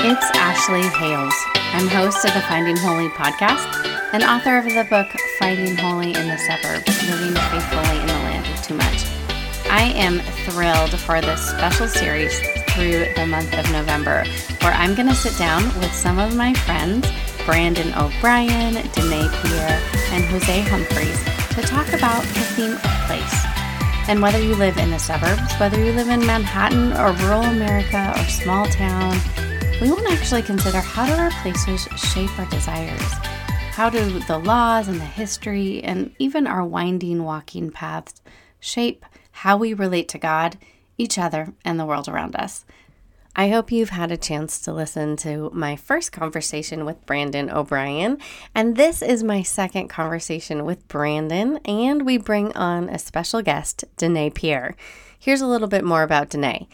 it's Ashley Hales. I'm host of the Finding Holy podcast and author of the book Finding Holy in the Suburbs Living Faithfully in the Land of Too Much. I am thrilled for this special series through the month of November, where I'm going to sit down with some of my friends, Brandon O'Brien, Danae Pierre, and Jose Humphreys, to talk about the theme of place. And whether you live in the suburbs, whether you live in Manhattan or rural America or small town, we want to actually consider how do our places shape our desires? How do the laws and the history and even our winding walking paths shape how we relate to God, each other, and the world around us? I hope you've had a chance to listen to my first conversation with Brandon O'Brien. And this is my second conversation with Brandon, and we bring on a special guest, Danae Pierre. Here's a little bit more about Danae.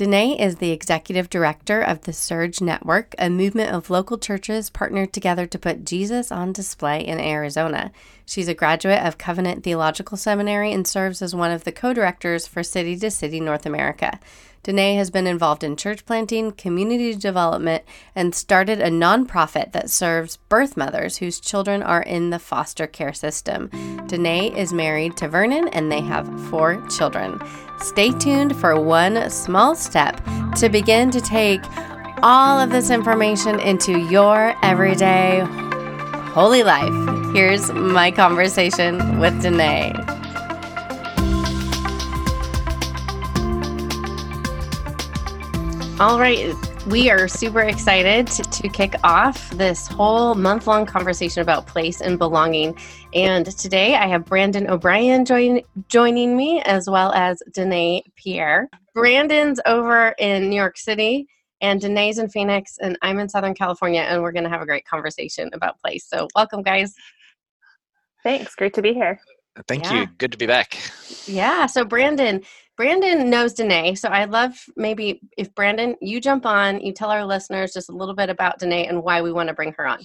Danae is the executive director of the Surge Network, a movement of local churches partnered together to put Jesus on display in Arizona. She's a graduate of Covenant Theological Seminary and serves as one of the co directors for City to City North America. Danae has been involved in church planting, community development, and started a nonprofit that serves birth mothers whose children are in the foster care system. Danae is married to Vernon and they have four children. Stay tuned for one small step to begin to take all of this information into your everyday holy life. Here's my conversation with Danae. All right. We are super excited to, to kick off this whole month long conversation about place and belonging. And today I have Brandon O'Brien join, joining me as well as Danae Pierre. Brandon's over in New York City and Danae's in Phoenix, and I'm in Southern California, and we're going to have a great conversation about place. So, welcome, guys. Thanks. Great to be here. Thank Yeah. you. Good to be back. Yeah. So, Brandon, Brandon knows Danae. So, I'd love maybe if Brandon, you jump on, you tell our listeners just a little bit about Danae and why we want to bring her on.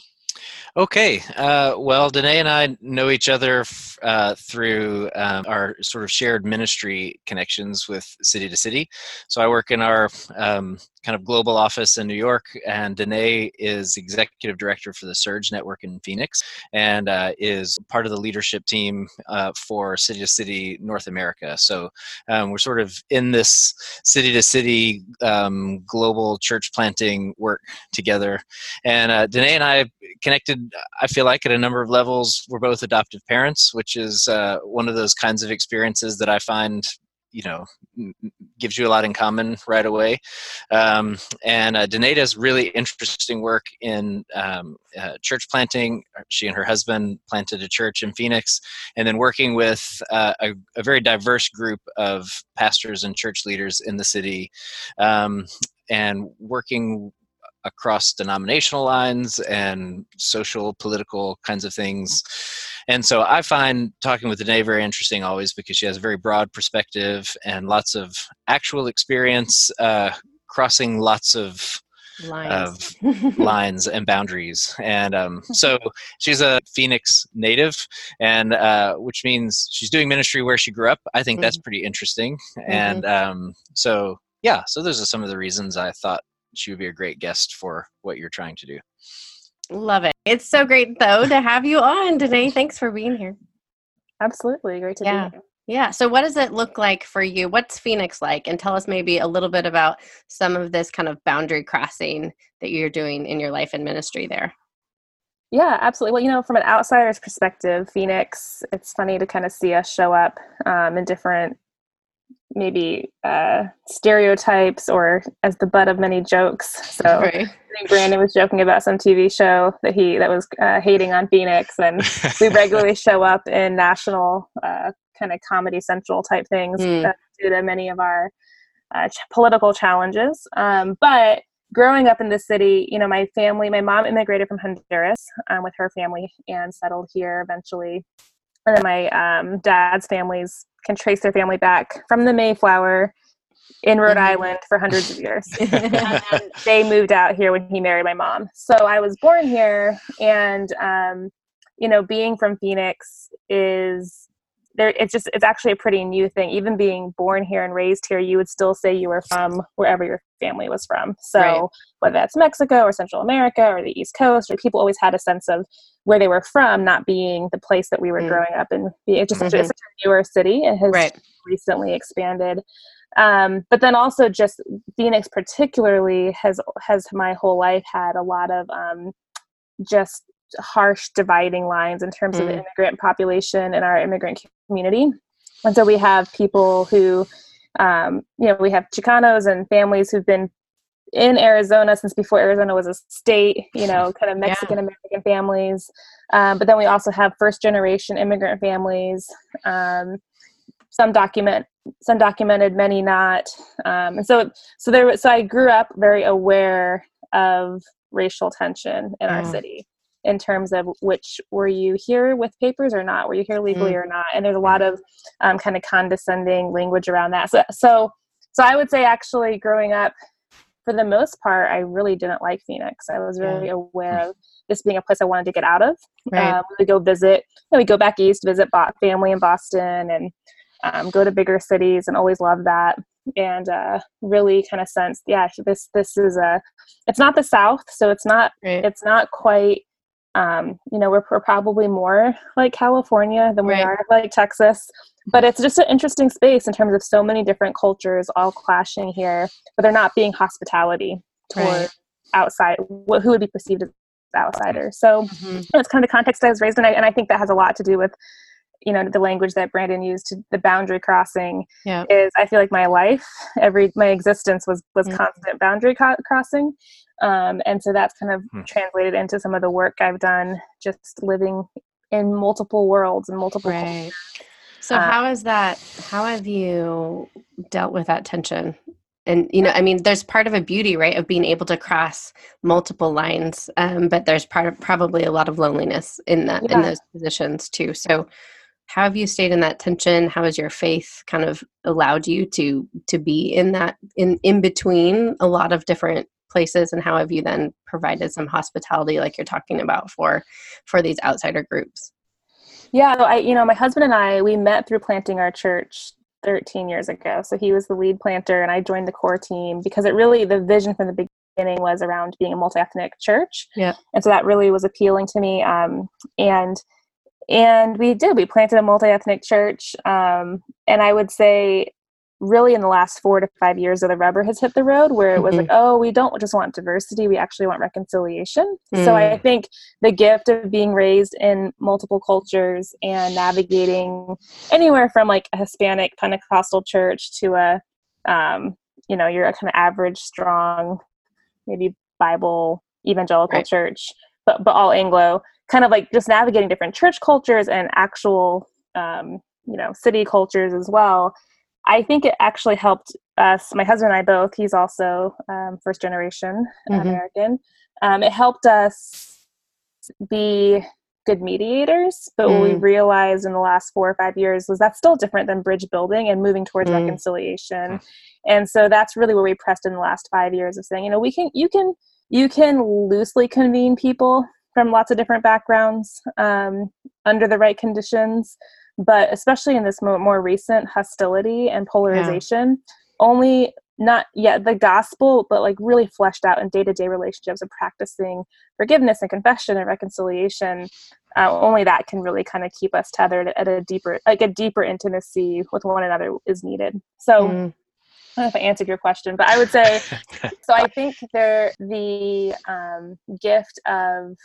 Okay. Uh, well, Danae and I know each other f- uh, through um, our sort of shared ministry connections with City to City. So I work in our um, kind of global office in New York, and Danae is executive director for the Surge Network in Phoenix and uh, is part of the leadership team uh, for City to City North America. So um, we're sort of in this city to city um, global church planting work together. And uh, Danae and I connected, I feel like, at a number of levels. We're both adoptive parents, which is uh, one of those kinds of experiences that I find, you know, gives you a lot in common right away. Um, and uh, does really interesting work in um, uh, church planting. She and her husband planted a church in Phoenix, and then working with uh, a, a very diverse group of pastors and church leaders in the city, um, and working across denominational lines and social political kinds of things and so i find talking with Danae very interesting always because she has a very broad perspective and lots of actual experience uh, crossing lots of Lines. of lines and boundaries. And um, so she's a Phoenix native, and uh, which means she's doing ministry where she grew up. I think that's pretty interesting. And um, so, yeah, so those are some of the reasons I thought she would be a great guest for what you're trying to do. Love it. It's so great, though, to have you on today. Thanks for being here. Absolutely. Great to Yeah. be here. Yeah. So, what does it look like for you? What's Phoenix like? And tell us maybe a little bit about some of this kind of boundary crossing that you're doing in your life and ministry there. Yeah, absolutely. Well, you know, from an outsider's perspective, Phoenix, it's funny to kind of see us show up um, in different, maybe uh, stereotypes or as the butt of many jokes. So Right. I think Brandon was joking about some TV show that he that was uh, hating on Phoenix, and we regularly show up in national uh, kind of Comedy Central type things Mm. due to many of our uh, ch- political challenges. Um, but growing up in the city, you know, my family, my mom immigrated from Honduras um, with her family and settled here eventually. And then my um, dad's families can trace their family back from the Mayflower in Rhode mm-hmm. Island for hundreds of years. they moved out here when he married my mom. So I was born here, and um, you know, being from Phoenix is there. It's just it's actually a pretty new thing. Even being born here and raised here, you would still say you were from wherever your family was from. So right. whether that's Mexico or Central America or the East Coast, or people always had a sense of where they were from, not being the place that we were mm. growing up in. It's just mm-hmm. it's a newer city. It has right. recently expanded. Um, but then also just Phoenix particularly has has my whole life had a lot of um, just harsh dividing lines in terms mm. of the mm. immigrant population and our immigrant community. And so we have people who, um, you know, we have Chicanos and families who've been in Arizona since before Arizona was a state, you know, kind of Mexican American yeah. families. Um, but then we also have first generation immigrant families. Um, some document some documented many not um, and so so there so i grew up very aware of racial tension in mm. our city in terms of which were you here with papers or not were you here legally mm. or not and there's a lot of um, kind of condescending language around that so so so i would say actually growing up for the most part i really didn't like phoenix i was very yeah. aware of this being a place i wanted to get out of right. um, we go visit know, we go back east visit family in boston and um, go to bigger cities and always love that and uh, really kind of sense yeah this this is a it's not the south so it's not right. it's not quite um, you know we're, we're, probably more like california than right. we are like texas but it's just an interesting space in terms of so many different cultures all clashing here but they're not being hospitality toward right. outside who would be perceived as outsiders so mm-hmm. that's kind of the context i was raised in and I think that has a lot to do with you know the language that brandon used to the boundary crossing yeah. is i feel like my life every my existence was was mm-hmm. constant boundary co- crossing um, and so that's kind of mm-hmm. translated into some of the work i've done just living in multiple worlds and multiple right. so um, how is that how have you dealt with that tension and you know i mean there's part of a beauty right of being able to cross multiple lines um, but there's part of probably a lot of loneliness in that yeah. in those positions too so how have you stayed in that tension? How has your faith kind of allowed you to to be in that in in between a lot of different places? And how have you then provided some hospitality like you're talking about for for these outsider groups? Yeah i you know my husband and i we met through planting our church 13 years ago. So he was the lead planter and i joined the core team because it really the vision from the beginning was around being a multi-ethnic church. Yeah. And so that really was appealing to me um, and and we did we planted a multi-ethnic church um, and i would say really in the last four to five years that the rubber has hit the road where it was mm-hmm. like oh we don't just want diversity we actually want reconciliation mm. so i mm. think the gift of being raised in multiple cultures and navigating anywhere from like a hispanic pentecostal church to a um, you know you're a kind of average strong maybe bible evangelical right. church but but all anglo kind of like just navigating different church cultures and actual um, you know city cultures as well i think it actually helped us my husband and i both he's also um, first generation mm-hmm. american um, it helped us be good mediators but mm. what we mm. realized in the last four or five years was that's still different than bridge building and moving towards mm. reconciliation mm. and so that's really where we pressed in the last five years of saying you know we can you can you can loosely convene people from lots of different backgrounds um, under the right conditions. But especially in this more, more recent hostility and polarization, yeah. only not yet the gospel, but like really fleshed out in day to day relationships of practicing forgiveness and confession and reconciliation. Uh, only that can really kind of keep us tethered at a deeper, like a deeper intimacy with one another is needed. So. Mm. I don't know if I answered your question, but I would say so. I think there the um, gift of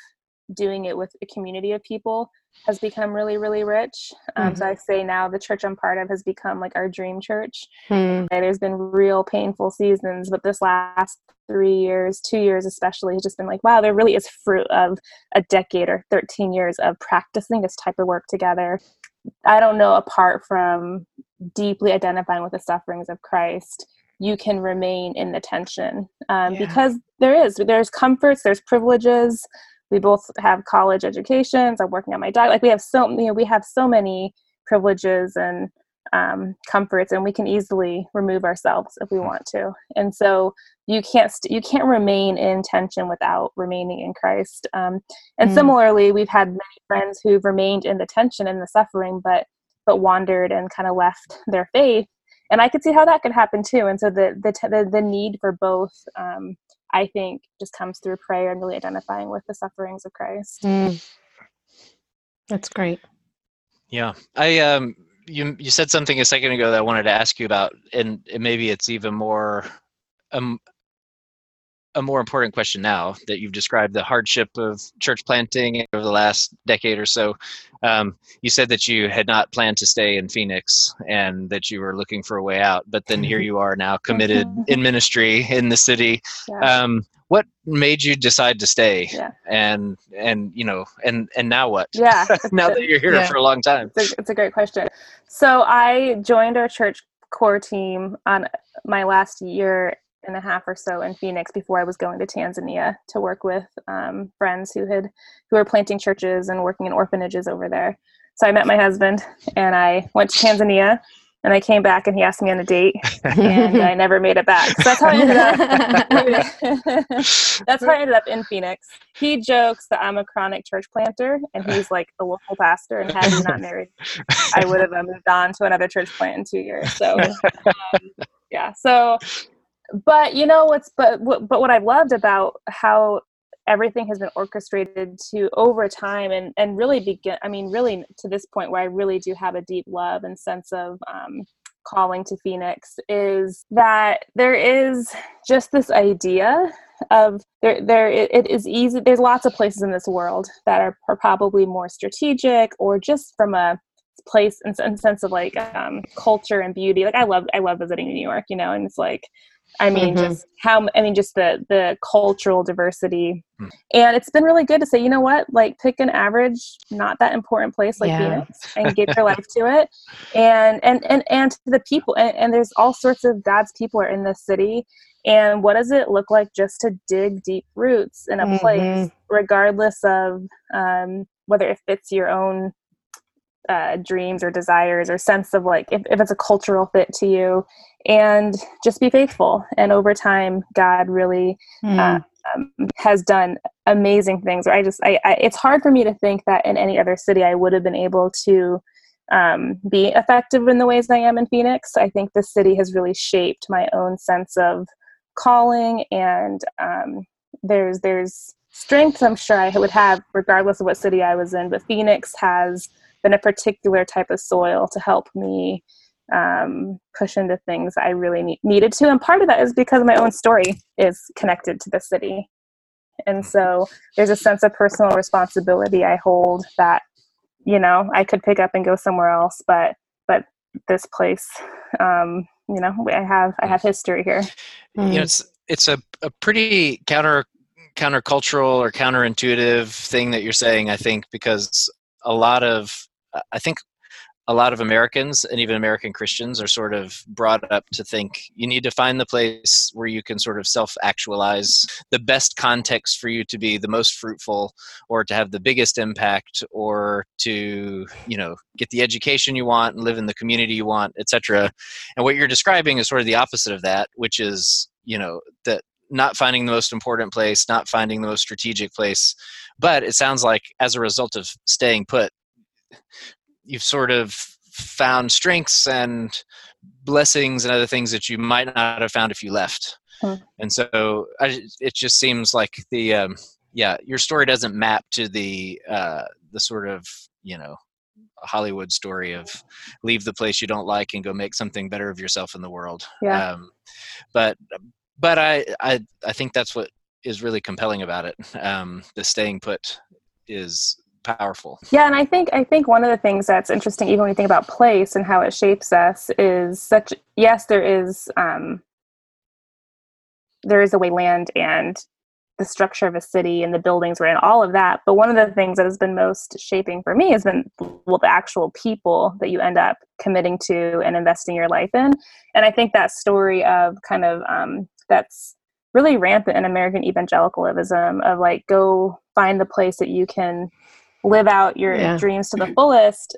doing it with a community of people has become really really rich um, mm-hmm. so i say now the church i'm part of has become like our dream church mm. there's been real painful seasons but this last three years two years especially has just been like wow there really is fruit of a decade or 13 years of practicing this type of work together i don't know apart from deeply identifying with the sufferings of christ you can remain in the tension um, yeah. because there is there's comforts there's privileges we both have college educations. I'm working on my diet. Like we have so you know we have so many privileges and um, comforts and we can easily remove ourselves if we hmm. want to. And so you can't st- you can't remain in tension without remaining in christ. Um, and mm. similarly we've had many friends who've remained in the tension and the suffering but but wandered and kind of left their faith. And i could see how that could happen too. And so the the the, the need for both um, i think just comes through prayer and really identifying with the sufferings of christ. Mm. that's great. Yeah. I um you you said something a second ago that I wanted to ask you about, and, and maybe it's even more um, a more important question now that you've described the hardship of church planting over the last decade or so. Um, you said that you had not planned to stay in Phoenix and that you were looking for a way out, but then here you are now committed in ministry in the city. Yeah. Um, what made you decide to stay yeah. and and you know and and now what yeah now that you're here yeah. for a long time it's a, it's a great question so i joined our church core team on my last year and a half or so in phoenix before i was going to tanzania to work with um, friends who had who were planting churches and working in orphanages over there so i met my husband and i went to tanzania and I came back and he asked me on a date and I never made it back. So that's how I ended up that's how I ended up in Phoenix. He jokes that I'm a chronic church planter and he's like a local pastor and had he not married, I would have moved on to another church plant in two years. So um, yeah. So but you know what's but but what I've loved about how everything has been orchestrated to over time and and really begin i mean really to this point where i really do have a deep love and sense of um, calling to phoenix is that there is just this idea of there there it, it is easy there's lots of places in this world that are, are probably more strategic or just from a place and, and sense of like um, culture and beauty. Like i love i love visiting new york you know and it's like I mean, mm-hmm. just how I mean, just the the cultural diversity, mm. and it's been really good to say, you know what, like pick an average, not that important place like yeah. Phoenix, and give your life to it, and and and and to the people, and, and there's all sorts of God's people are in this city, and what does it look like just to dig deep roots in a mm-hmm. place, regardless of um, whether it fits your own uh, dreams or desires or sense of like if, if it's a cultural fit to you. And just be faithful. And over time god really mm. uh, um, has done amazing things. Or i just I, I, it's hard for me to think that in any other city i would have been able to um, be effective in the ways i am in phoenix. I think the city has really shaped my own sense of calling and um, there's there's strengths i'm sure i would have regardless of what city i was in. But phoenix has been a particular type of soil to help me um, push into things I really need, needed to. And part of that is because my own story is connected to the city. And so there's a sense of personal responsibility I hold that, you know, I could pick up and go somewhere else, but, but this place, um, you know, I have, I have history here. You know, it's, it's a, a pretty counter countercultural or counterintuitive thing that you're saying, I think, because a lot of I think a lot of Americans and even American Christians are sort of brought up to think you need to find the place where you can sort of self actualize, the best context for you to be the most fruitful or to have the biggest impact or to, you know, get the education you want and live in the community you want, etc. And what you're describing is sort of the opposite of that, which is, you know, that not finding the most important place, not finding the most strategic place. But it sounds like as a result of staying put, you've sort of found strengths and blessings and other things that you might not have found if you left. Hmm. And so I, it just seems like the um, yeah, your story doesn't map to the uh, the sort of you know Hollywood story of leave the place you don't like and go make something better of yourself in the world. Yeah. Um, but but I, I I think that's what is really compelling about it. Um, the staying put is powerful yeah and i think i think one of the things that's interesting even when you think about place and how it shapes us is such yes there is um there is a way land and the structure of a city and the buildings we're in, all of that. But one of the things that has been most shaping for me has been well, the actual people that you end up committing to and investing your life in. And I think that story of kind of um, that's really rampant in American evangelicalism of like go find the place that you can live out your yeah. dreams to the fullest.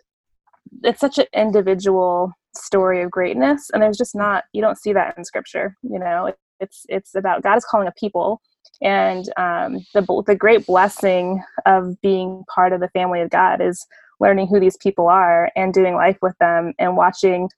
It's such an individual story of greatness, and there's just not you don't see that in scripture. You know, it's it's about God is calling a people, and um, the the great blessing of being part of the family of God is learning who these people are and doing life with them and watching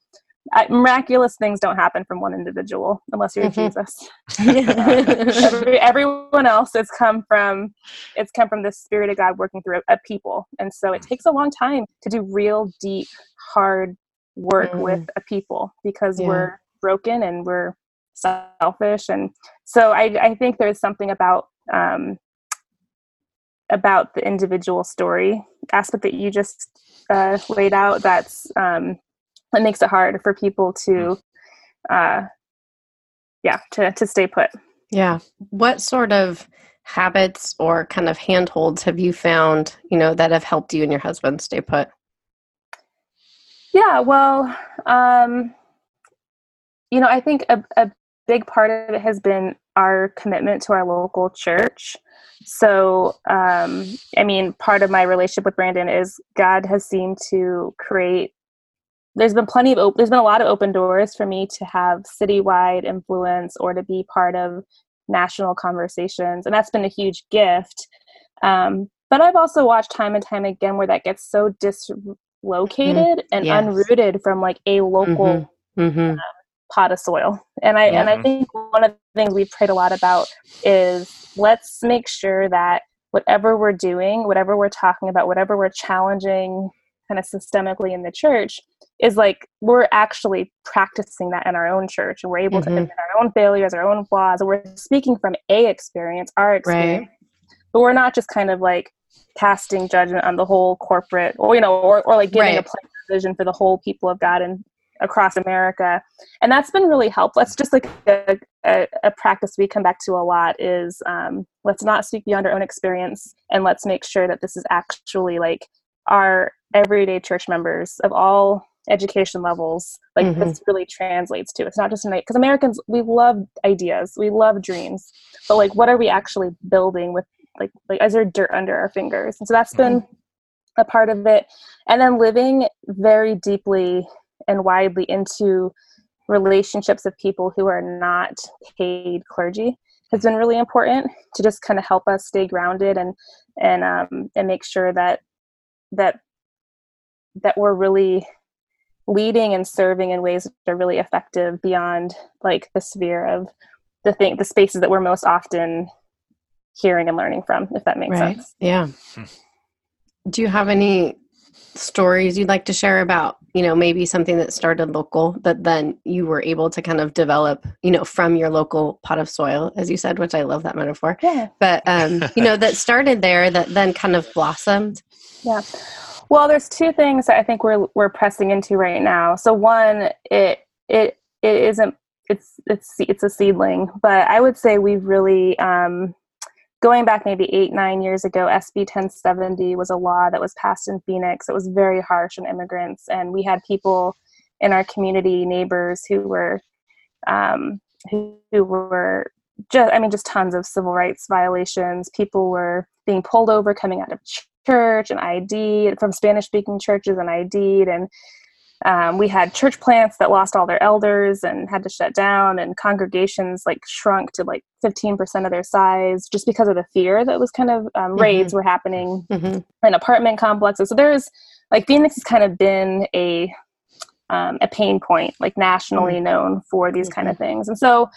miraculous things don't happen from one individual unless you're mm-hmm. Jesus. Every, everyone else has come from it's come from the spirit of God working through a, a, people, and so it takes a long time to do real, deep, hard work mm. with a people because yeah. we're broken and we're selfish, and so I, I think there's something about um, about the individual story aspect that you just uh, laid out that's um, it makes it hard for people to hmm. uh yeah to to stay put. Yeah. What sort of habits or kind of handholds have you found you know that have helped you and your husband stay put? Yeah well um you know i think a, a big part of it has been our commitment to our local church. So um i mean part of my relationship with brandon is god has seemed to create there's been plenty of op- there's been a lot of open doors for me to have citywide influence or to be part of national conversations and that's been a huge gift um, but i've also watched time and time again where that gets so dislocated mm-hmm. and yes. unrooted from like a local mm-hmm. Mm-hmm. Um, pot of soil and i yeah. and i think one of the things we've prayed a lot about is let's make sure that whatever we're doing whatever we're talking about whatever we're challenging kind of systemically in the church is like we're actually practicing that in our own church and we're able mm-hmm. to admit our own failures our own flaws and we're speaking from a experience our experience right. but we're not just kind of like casting judgment on the whole corporate or you know or, or like giving right. a plan vision for the whole people of god and across america and that's been really helpful that's just like a, a, a practice we come back to a lot is um, let's not speak beyond our own experience and let's make sure that this is actually like our everyday church members of all education levels like mm-hmm. this really translates to it's not just because americans we love ideas we love dreams but like what are we actually building with like like is there dirt under our fingers and so that's been mm-hmm. a part of it and then living very deeply and widely into relationships of people who are not paid clergy has been really important to just kind of help us stay grounded and and um and make sure that that that we're really leading and serving in ways that are really effective beyond like the sphere of the thing the spaces that we're most often hearing and learning from if that makes right. sense yeah hmm. do you have any stories you'd like to share about you know maybe something that started local but then you were able to kind of develop you know from your local pot of soil as you said which i love that metaphor yeah. but um you know that started there that then kind of blossomed yeah well, there's two things that I think we're we're pressing into right now. So one, it it it isn't it's it's it's a seedling, but I would say we've really um, going back maybe eight nine years ago. SB 1070 was a law that was passed in Phoenix. It was very harsh on immigrants, and we had people in our community, neighbors who were um, who, who were just I mean just tons of civil rights violations. People were being pulled over coming out of church and ID from Spanish speaking churches and ID'd and um, we had church plants that lost all their elders and had to shut down and congregations like shrunk to like 15% of their size just because of the fear that was kind of um, mm-hmm. raids were happening mm-hmm. in apartment complexes so there's like phoenix has kind of been a um, a pain point like nationally mm-hmm. known for these kind of mm-hmm. things and so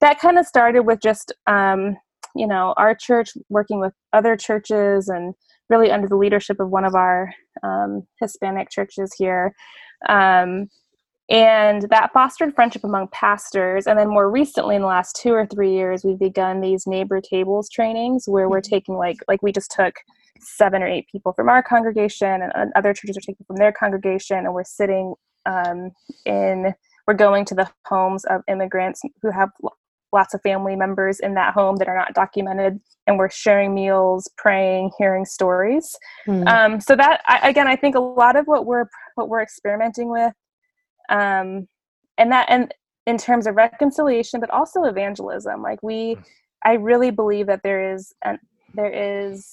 that kind of started with just um, you know our church working with other churches and really under the leadership of one of our um, Hispanic churches here. Um, and that fostered friendship among pastors. And then more recently, in the last two or three years, we've begun these neighbor tables trainings where we're mm-hmm. taking, like, like we just took seven or eight people from our congregation, and, and other churches are taking from their congregation, and we're sitting um, in, we're going to the homes of immigrants who have lots of family members in that home that are not documented and we're sharing meals praying hearing stories mm. um, so that I, again i think a lot of what we're what we're experimenting with um, and that and in terms of reconciliation but also evangelism like we i really believe that there is an there is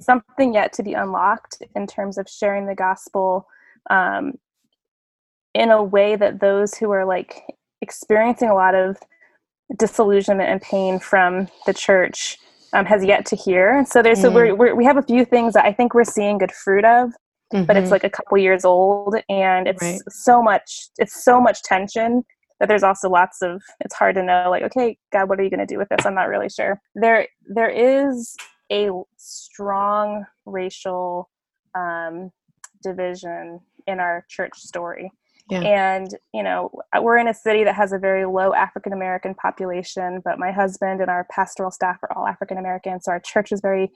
something yet to be unlocked in terms of sharing the gospel um, in a way that those who are like experiencing a lot of disillusionment and pain from the church um, has yet to hear. And so there's mm. so we're, we're, we have a few things that I think we're seeing good fruit of, mm-hmm. but it's mm-hmm. like a couple years old, and it's right. so much it's so much tension that there's also lots of it's hard to know like okay God what are you going to do with this I'm not really sure. There there is a strong racial um, division in our church story. Yeah. And, you know, we're in a city that has a very low African American population, but my husband and our pastoral staff are all African American. So our church is very,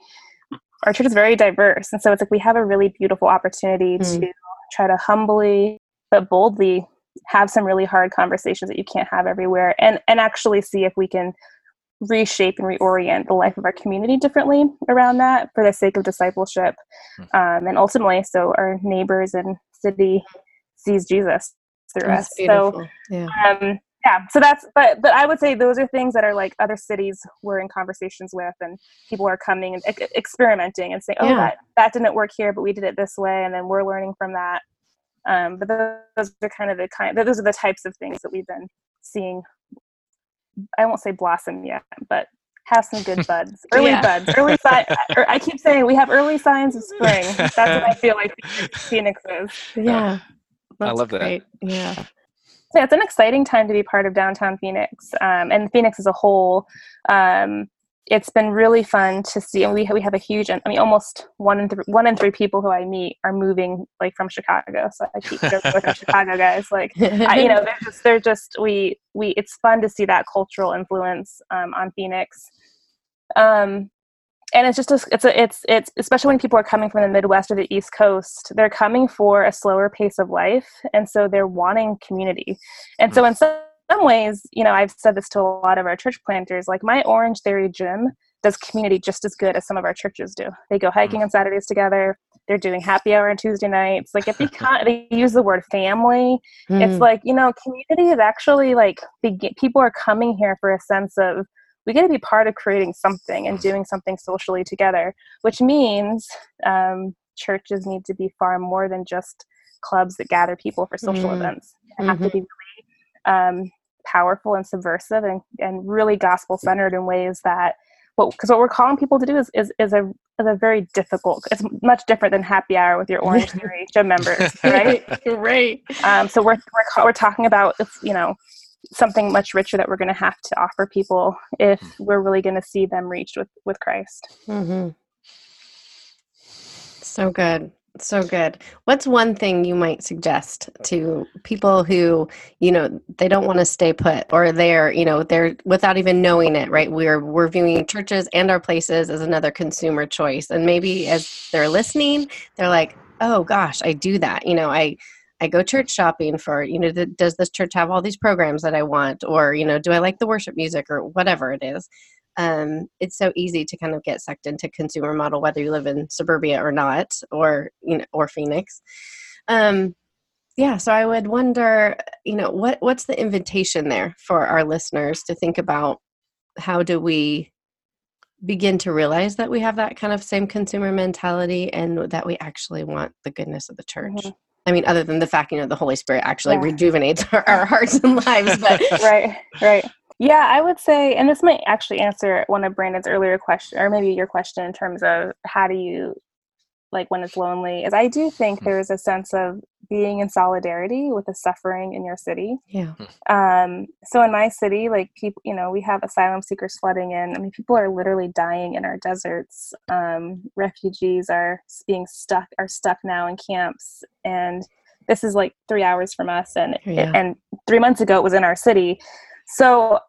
our church is very diverse. And so it's like we have a really beautiful opportunity mm. to try to humbly but boldly have some really hard conversations that you can't have everywhere and, and actually see if we can reshape and reorient the life of our community differently around that for the sake of discipleship hmm. um, and ultimately so our neighbors and city sees jesus through that's us beautiful. so yeah. Um, yeah so that's but but i would say those are things that are like other cities we're in conversations with and people are coming and experimenting and saying oh yeah. that that didn't work here but we did it this way and then we're learning from that um, but those are kind of the kind those are the types of things that we've been seeing I won't say blossom yet, but have some good buds, early yeah. buds, early signs. I keep saying we have early signs of spring. That's what I feel like Phoenix is. Yeah, I love great. that. Yeah. So yeah, it's an exciting time to be part of downtown Phoenix, um, and Phoenix as a whole. Um, it's been really fun to see and we, we have a huge i mean almost one in, th- one in three people who i meet are moving like from chicago so i keep joking with our chicago guys like I, you know they're just they're just we we it's fun to see that cultural influence um, on phoenix um, and it's just a, it's a, it's it's especially when people are coming from the midwest or the east coast they're coming for a slower pace of life and so they're wanting community and so in some some ways, you know, I've said this to a lot of our church planters, like my Orange Theory gym does community just as good as some of our churches do. They go hiking mm. on Saturdays together. They're doing happy hour on Tuesday nights. Like if they they use the word family. Mm. It's like you know, community is actually like people are coming here for a sense of we get to be part of creating something and doing something socially together, which means um, churches need to be far more than just clubs that gather people for social mm. events. They have mm-hmm. to be really um, powerful and subversive and, and really gospel centered in ways that well because what we're calling people to do is, is, is a is a very difficult it's much different than happy hour with your orange theory gym members right right um, so we're, we're we're talking about you know something much richer that we're going to have to offer people if we're really going to see them reached with with christ mm-hmm. so good so good. What's one thing you might suggest to people who, you know, they don't want to stay put or they're, you know, they're without even knowing it, right? We're we're viewing churches and our places as another consumer choice. And maybe as they're listening, they're like, "Oh gosh, I do that." You know, I I go church shopping for, you know, does this church have all these programs that I want? Or, you know, do I like the worship music or whatever it is? Um, it's so easy to kind of get sucked into consumer model whether you live in suburbia or not or you know or phoenix. Um, yeah so i would wonder you know what what's the invitation there for our listeners to think about how do we begin to realize that we have that kind of same consumer mentality and that we actually want the goodness of the church? Mm-hmm. I mean, other than the fact, you know, the Holy Spirit actually yeah. rejuvenates our, our, hearts and lives. But right, right. Yeah, I would say, and this might actually answer one of Brandon's earlier question, or maybe your question in terms of how do you, like, when it's lonely, is I do think hmm. there's a sense of being in solidarity with the suffering in your city. Yeah. Hmm. Um, so in my city, like, people, you know, we have asylum seekers flooding in. I mean, people are literally dying in our deserts. Um, refugees are being stuck, are stuck now in camps. And this is like three hours from us. And, yeah. and three months ago, it was in our city so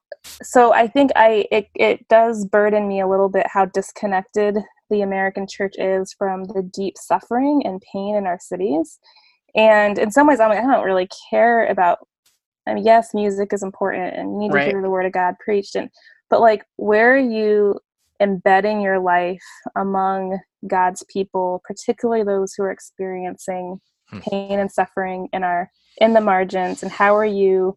so i think i it, it does burden me a little bit how disconnected the american church is from the deep suffering and pain in our cities and in some ways i'm like i don't really care about I mean, yes, music is important and you need to Right. hear the word of God preached and but like where are you embedding your life among God's people, particularly those who are experiencing Hmm. pain and suffering in our in the margins and how are you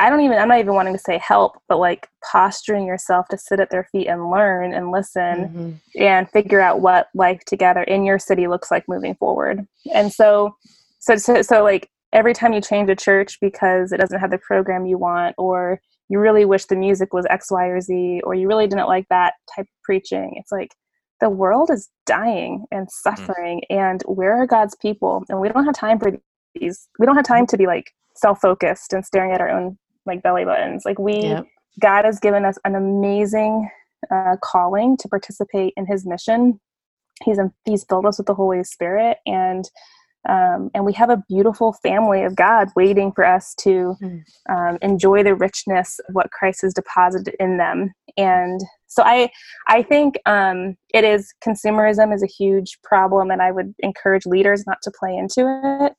I don't even I'm not even wanting to say help, but like posturing yourself to sit at their feet and learn and listen Mhm. and figure out what life together in your city looks like moving forward. And so, so, so, so like every time you change a church because it doesn't have the program you want, or you really wish the music was X, Y, or Z, or you really didn't like that type of preaching, it's like the world is dying and suffering. And where are God's people? And we don't have time for these. We don't have time to be like self-focused and staring at our own like belly buttons. Like we Yep. God has given us an amazing uh, calling to participate in His mission. He's He's filled us with the Holy Spirit, and um, and we have a beautiful family of God waiting for us to Mm. um, enjoy the richness of what Christ has deposited in them. And so I I think um, it is consumerism is a huge problem, and I would encourage leaders not to play into it,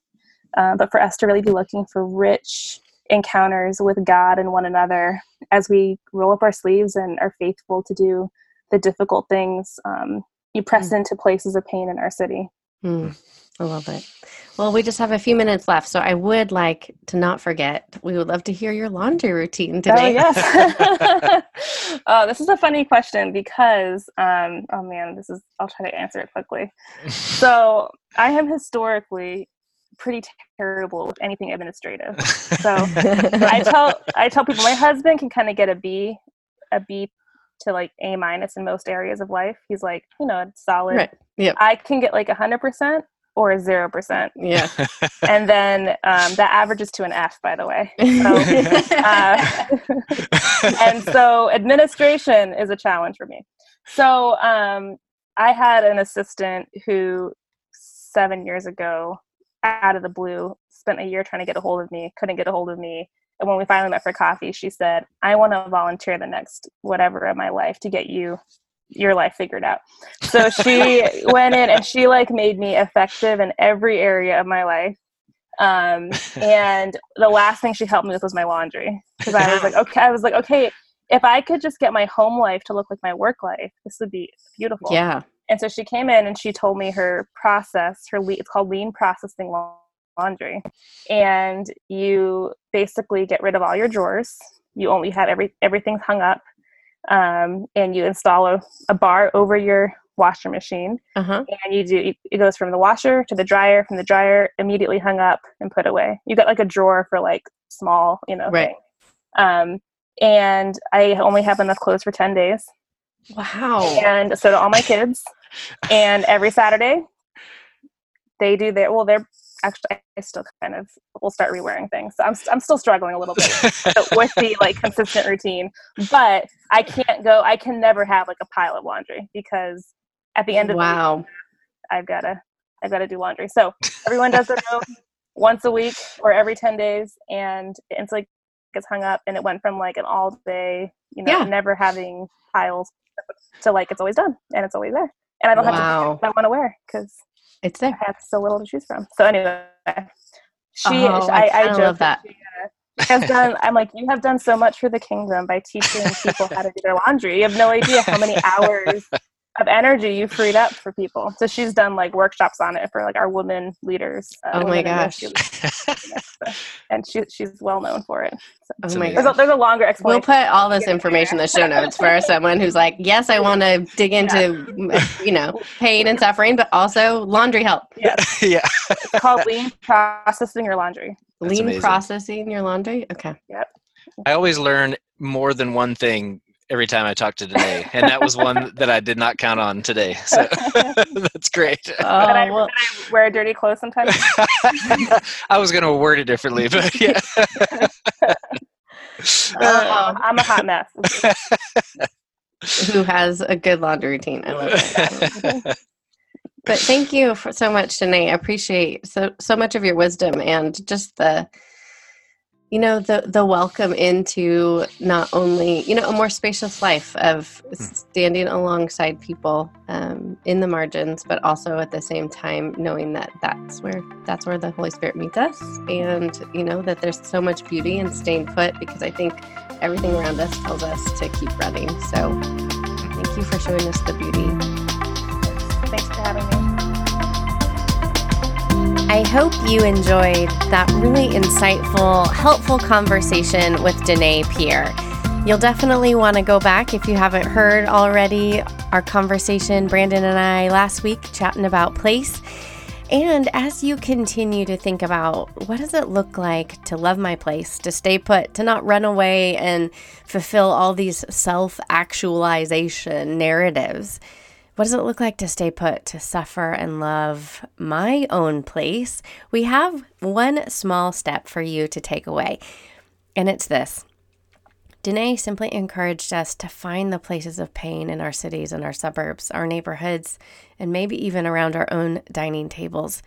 uh, but for us to really be looking for rich encounters with God and one another as we roll up our sleeves and are faithful to do the difficult things. Um, you press into places of pain in our city. Mm, I love it. Well, we just have a few minutes left, so I would like to not forget. We would love to hear your laundry routine today. Oh yes. oh, this is a funny question because um, oh man, this is. I'll try to answer it quickly. So I am historically pretty terrible with anything administrative. So I tell I tell people my husband can kind of get a B, a B to like A minus in most areas of life. He's like you know it's solid. Right. Yep. I can get like a hundred percent or a zero percent, Yeah. and then um, that averages to an F. By the way. So, uh, and so administration is a challenge for me. So um, I had an assistant who seven years ago, out of the blue, spent a year trying to get a hold of me, couldn't get a hold of me. And when we finally met for coffee, she said, I want to volunteer the next whatever of my life to get you your life figured out. So she went in and she like made me effective in every area of my life. Um, and the last thing she helped me with was my laundry because I was like, okay, I was like, okay, if I could just get my home life to look like my work life, this would be beautiful. yeah. And so she came in and she told me her process, her it's called lean processing laundry. And you basically get rid of all your drawers. You only have every everything's hung up. Um, and you install a, a bar over your washer machine Uh huh. and you do it goes from the washer to the dryer from the dryer immediately hung up and put away you got like a drawer for like small you know Right. um and i only have enough clothes for 10 days Wow. and so do all my kids and every saturday they do their well they're actually i still kind of will start rewearing things so i'm, I'm still struggling a little bit with the like consistent routine but i can't go i can never have like a pile of laundry because at the end of the week, Wow. I've gotta I've gotta do laundry. So everyone does their own once a week or every ten days and it's like it gets hung up and it went from like an all day, you know, Yeah. never having piles to like it's always done and it's always there. And I don't have to Wow. I want to wear because It's there. I have so little to choose from. So anyway, she Oh, I I, I, love that. she, uh, has done. I'm like, you have done so much for the kingdom by teaching people how to do their laundry. You have no idea how many hours of energy you freed up for people. So she's done like workshops on it for like our women leaders. uh, Oh my gosh. and she she's well known for it. So Oh my amazing. there's, a, there's a longer explanation. We'll put all this information in the show notes for someone who's like, yes, I want to dig into, you know, pain and suffering, but also laundry help. yeah. It's called lean processing your laundry. That's Lean amazing. processing your laundry. Okay. Yep. I always learn more than one thing every time I talk to Danae, and that was one that I did not count on today. So that's great. Oh, but I, Oh, well, but I wear dirty clothes sometimes. I was going to word it differently, but yeah. Oh. I'm a hot mess. who has a good laundry routine? I love it. But thank you for so much, Danae. I appreciate so so much of your wisdom and just the you know the the welcome into not only you know a more spacious life of Hmm. standing alongside people um, in the margins but also at the same time knowing that that's where that's where the holy spirit meets us and you know that there's so much beauty in staying put because i think everything around us tells us to keep running so thank you for showing us the beauty I hope you enjoyed that really insightful, helpful conversation with Danae Pierre. You'll definitely want to go back if you haven't heard already our conversation, Brandon and I, last week chatting about place. And as you continue to think about what does it look like to love my place, to stay put, to not run away and fulfill all these self actualization narratives, what does it look like to stay put, to suffer and love my own place? We have one small step for you to take away, and it's this. Danae simply encouraged us to find the places of pain in our cities and our suburbs, our neighborhoods, and maybe even around our own dining tables.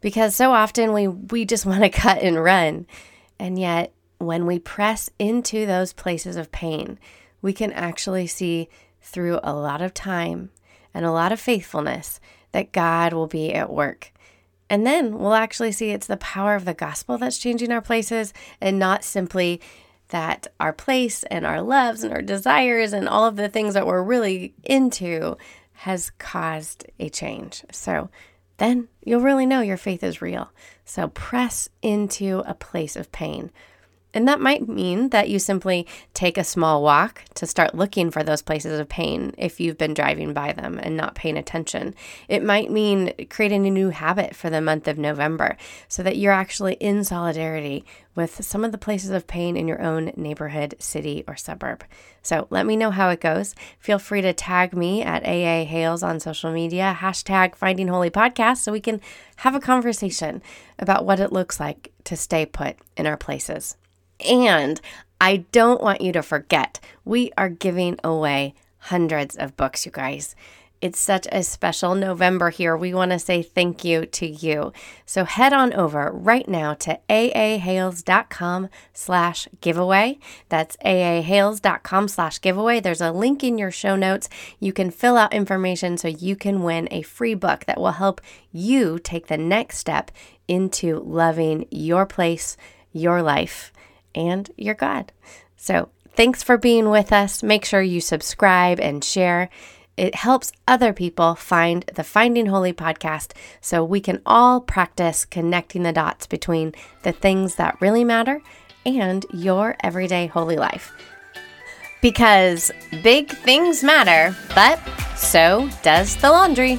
Because so often we, we just want to cut and run. And yet, when we press into those places of pain, we can actually see through a lot of time and a lot of faithfulness that God will be at work. And then we'll actually see it's the power of the gospel that's changing our places and not simply that our place and our loves and our desires and all of the things that we're really into has caused a change. So then you'll really know your faith is real. So press into a place of pain. And that might mean that you simply take a small walk to start looking for those places of pain if you've been driving by them and not paying attention. It might mean creating a new habit for the month of November so that you're actually in solidarity with some of the places of pain in your own neighborhood, city, or suburb. So let me know how it goes. Feel free to tag me at AA Hales on social media, hashtag Finding Holy Podcast, so we can have a conversation about what it looks like to stay put in our places. And I don't want you to forget, we are giving away hundreds of books, you guys. It's such a special November here. We want to say thank you to you. So head on over right now to aahales.com slash giveaway. That's aahales.com slash giveaway. There's a link in your show notes. You can fill out information so you can win a free book that will help you take the next step into loving your place, your life, and your God. So thanks for being with us. Make sure you subscribe and share. It helps other people find the Finding Holy podcast so we can all practice connecting the dots between the things that really matter and your everyday holy life. Because big things matter, but so does the laundry.